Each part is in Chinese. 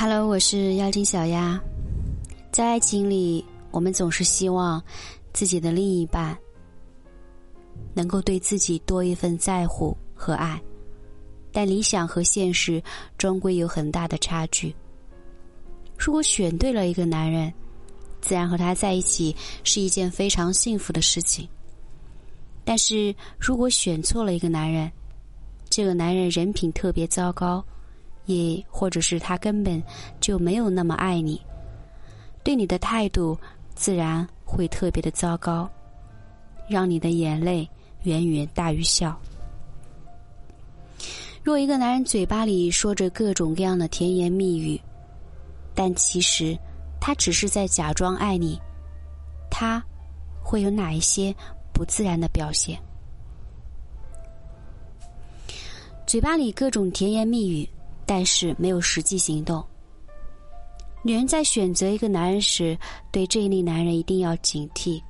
Hello，我是妖精小丫。在爱情里，我们总是希望自己的另一半能够对自己多一份在乎和爱，但理想和现实终归有很大的差距。如果选对了一个男人，自然和他在一起是一件非常幸福的事情。但是如果选错了一个男人，这个男人人品特别糟糕，也或者是他根本就没有那么爱你，对你的态度自然会特别的糟糕，让你的眼泪远远大于笑。若一个男人嘴巴里说着各种各样的甜言蜜语，但其实他只是在假装爱你，他会有哪一些不自然的表现？嘴巴里各种甜言蜜语，但是没有实际行动。女人在选择一个男人时，对这一类男人一定要警惕。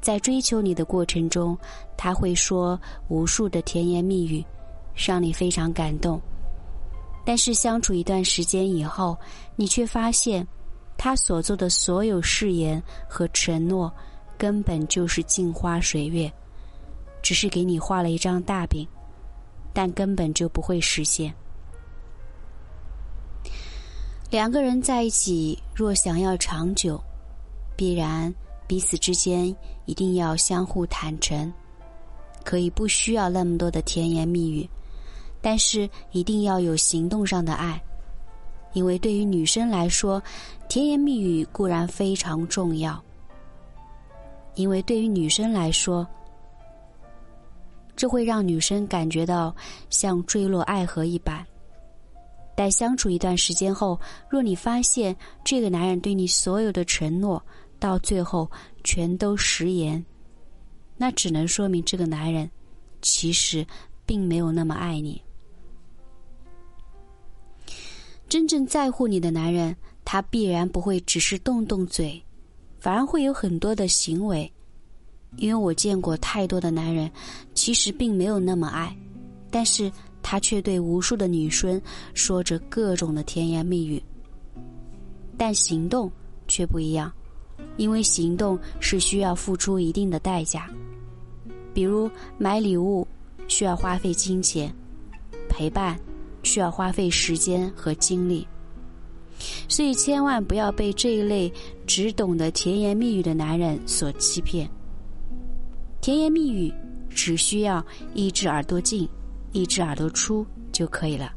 在追求你的过程中，他会说无数的甜言蜜语，让你非常感动。但是相处一段时间以后，你却发现，他所做的所有誓言和承诺，根本就是镜花水月，只是给你画了一张大饼。但根本就不会实现。两个人在一起，若想要长久，必然彼此之间一定要相互坦诚。可以不需要那么多的甜言蜜语，但是一定要有行动上的爱。因为对于女生来说，甜言蜜语固然非常重要。因为对于女生来说，这会让女生感觉到像坠落爱河一般。但相处一段时间后，若你发现这个男人对你所有的承诺到最后全都食言，那只能说明这个男人其实并没有那么爱你。真正在乎你的男人，他必然不会只是动动嘴，反而会有很多的行为。因为我见过太多的男人，其实并没有那么爱，但是他却对无数的女生说着各种的甜言蜜语。但行动却不一样，因为行动是需要付出一定的代价，比如买礼物需要花费金钱，陪伴需要花费时间和精力，所以千万不要被这一类只懂得甜言蜜语的男人所欺骗。甜言蜜语只需要一只耳朵进，一只耳朵出就可以了。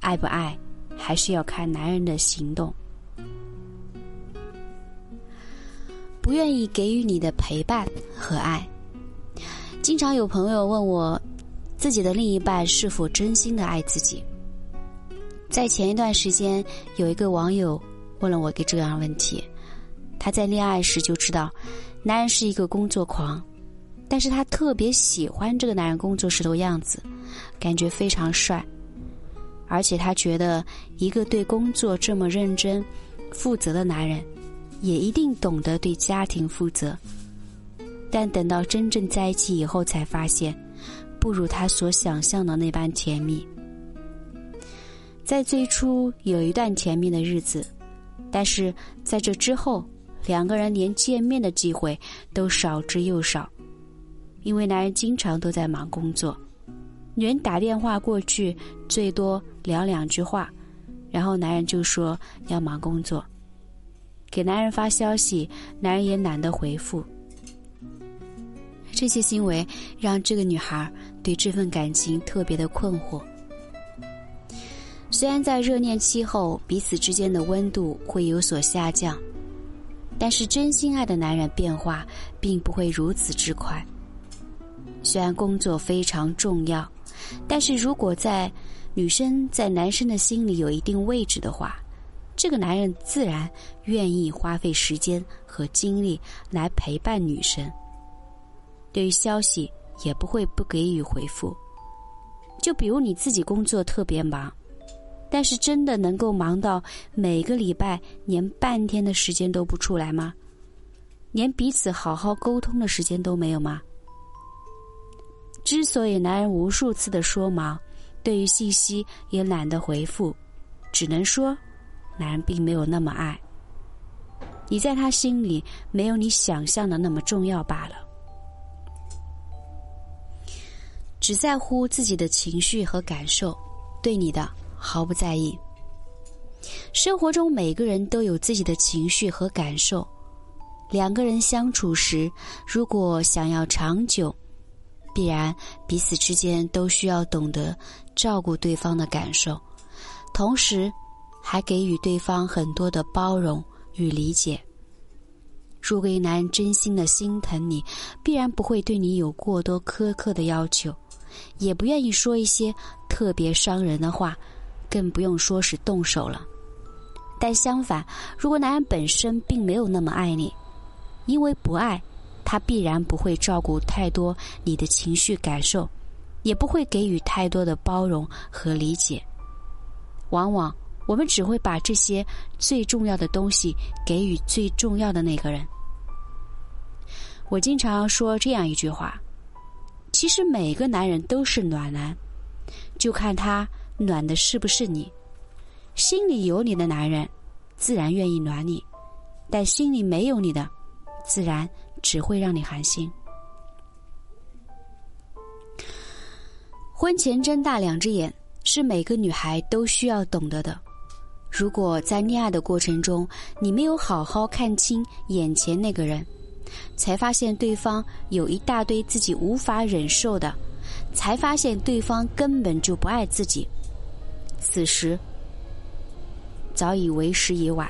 爱不爱，还是要看男人的行动。不愿意给予你的陪伴和爱。经常有朋友问我，自己的另一半是否真心的爱自己？在前一段时间，有一个网友问了我一个这样的问题。他在恋爱时就知道，男人是一个工作狂。但是他特别喜欢这个男人工作时的样子，感觉非常帅。而且他觉得一个对工作这么认真、负责的男人，也一定懂得对家庭负责。但等到真正在一起以后，才发现不如他所想象的那般甜蜜。在最初有一段甜蜜的日子，但是在这之后，两个人连见面的机会都少之又少。因为男人经常都在忙工作，女人打电话过去最多聊两句话，然后男人就说要忙工作。给男人发消息，男人也懒得回复。这些行为让这个女孩对这份感情特别的困惑。虽然在热恋期后彼此之间的温度会有所下降，但是真心爱的男人变化并不会如此之快。虽然工作非常重要，但是如果在女生在男生的心里有一定位置的话，这个男人自然愿意花费时间和精力来陪伴女生。对于消息也不会不给予回复。就比如你自己工作特别忙，但是真的能够忙到每个礼拜连半天的时间都不出来吗？连彼此好好沟通的时间都没有吗？之所以男人无数次的说忙，对于信息也懒得回复，只能说，男人并没有那么爱你，在他心里没有你想象的那么重要罢了。只在乎自己的情绪和感受，对你的毫不在意。生活中每个人都有自己的情绪和感受，两个人相处时，如果想要长久，必然彼此之间都需要懂得照顾对方的感受，同时还给予对方很多的包容与理解。如果一男人真心的心疼你，必然不会对你有过多苛刻的要求，也不愿意说一些特别伤人的话，更不用说是动手了。但相反，如果男人本身并没有那么爱你，因为不爱，他必然不会照顾太多你的情绪感受，也不会给予太多的包容和理解。往往我们只会把这些最重要的东西给予最重要的那个人。我经常说这样一句话：其实每个男人都是暖男，就看他暖的是不是你。心里有你的男人，自然愿意暖你；但心里没有你的，自然只会让你寒心。婚前睁大两只眼，是每个女孩都需要懂得的。如果在恋爱的过程中，你没有好好看清眼前那个人，才发现对方有一大堆自己无法忍受的，才发现对方根本就不爱自己，此时。早已为时已晚，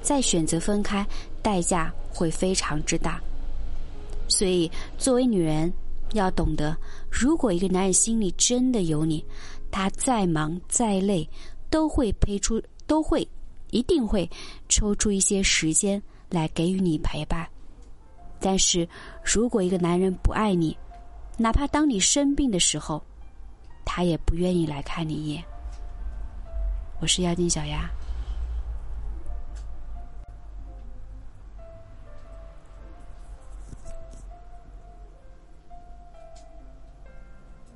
再选择分开，代价会非常之大。所以，作为女人，要懂得，如果一个男人心里真的有你，他再忙再累，都会陪出，都会，一定会抽出一些时间来给予你陪伴。但是如果一个男人不爱你，哪怕当你生病的时候，他也不愿意来看你一眼。我是妖精小丫。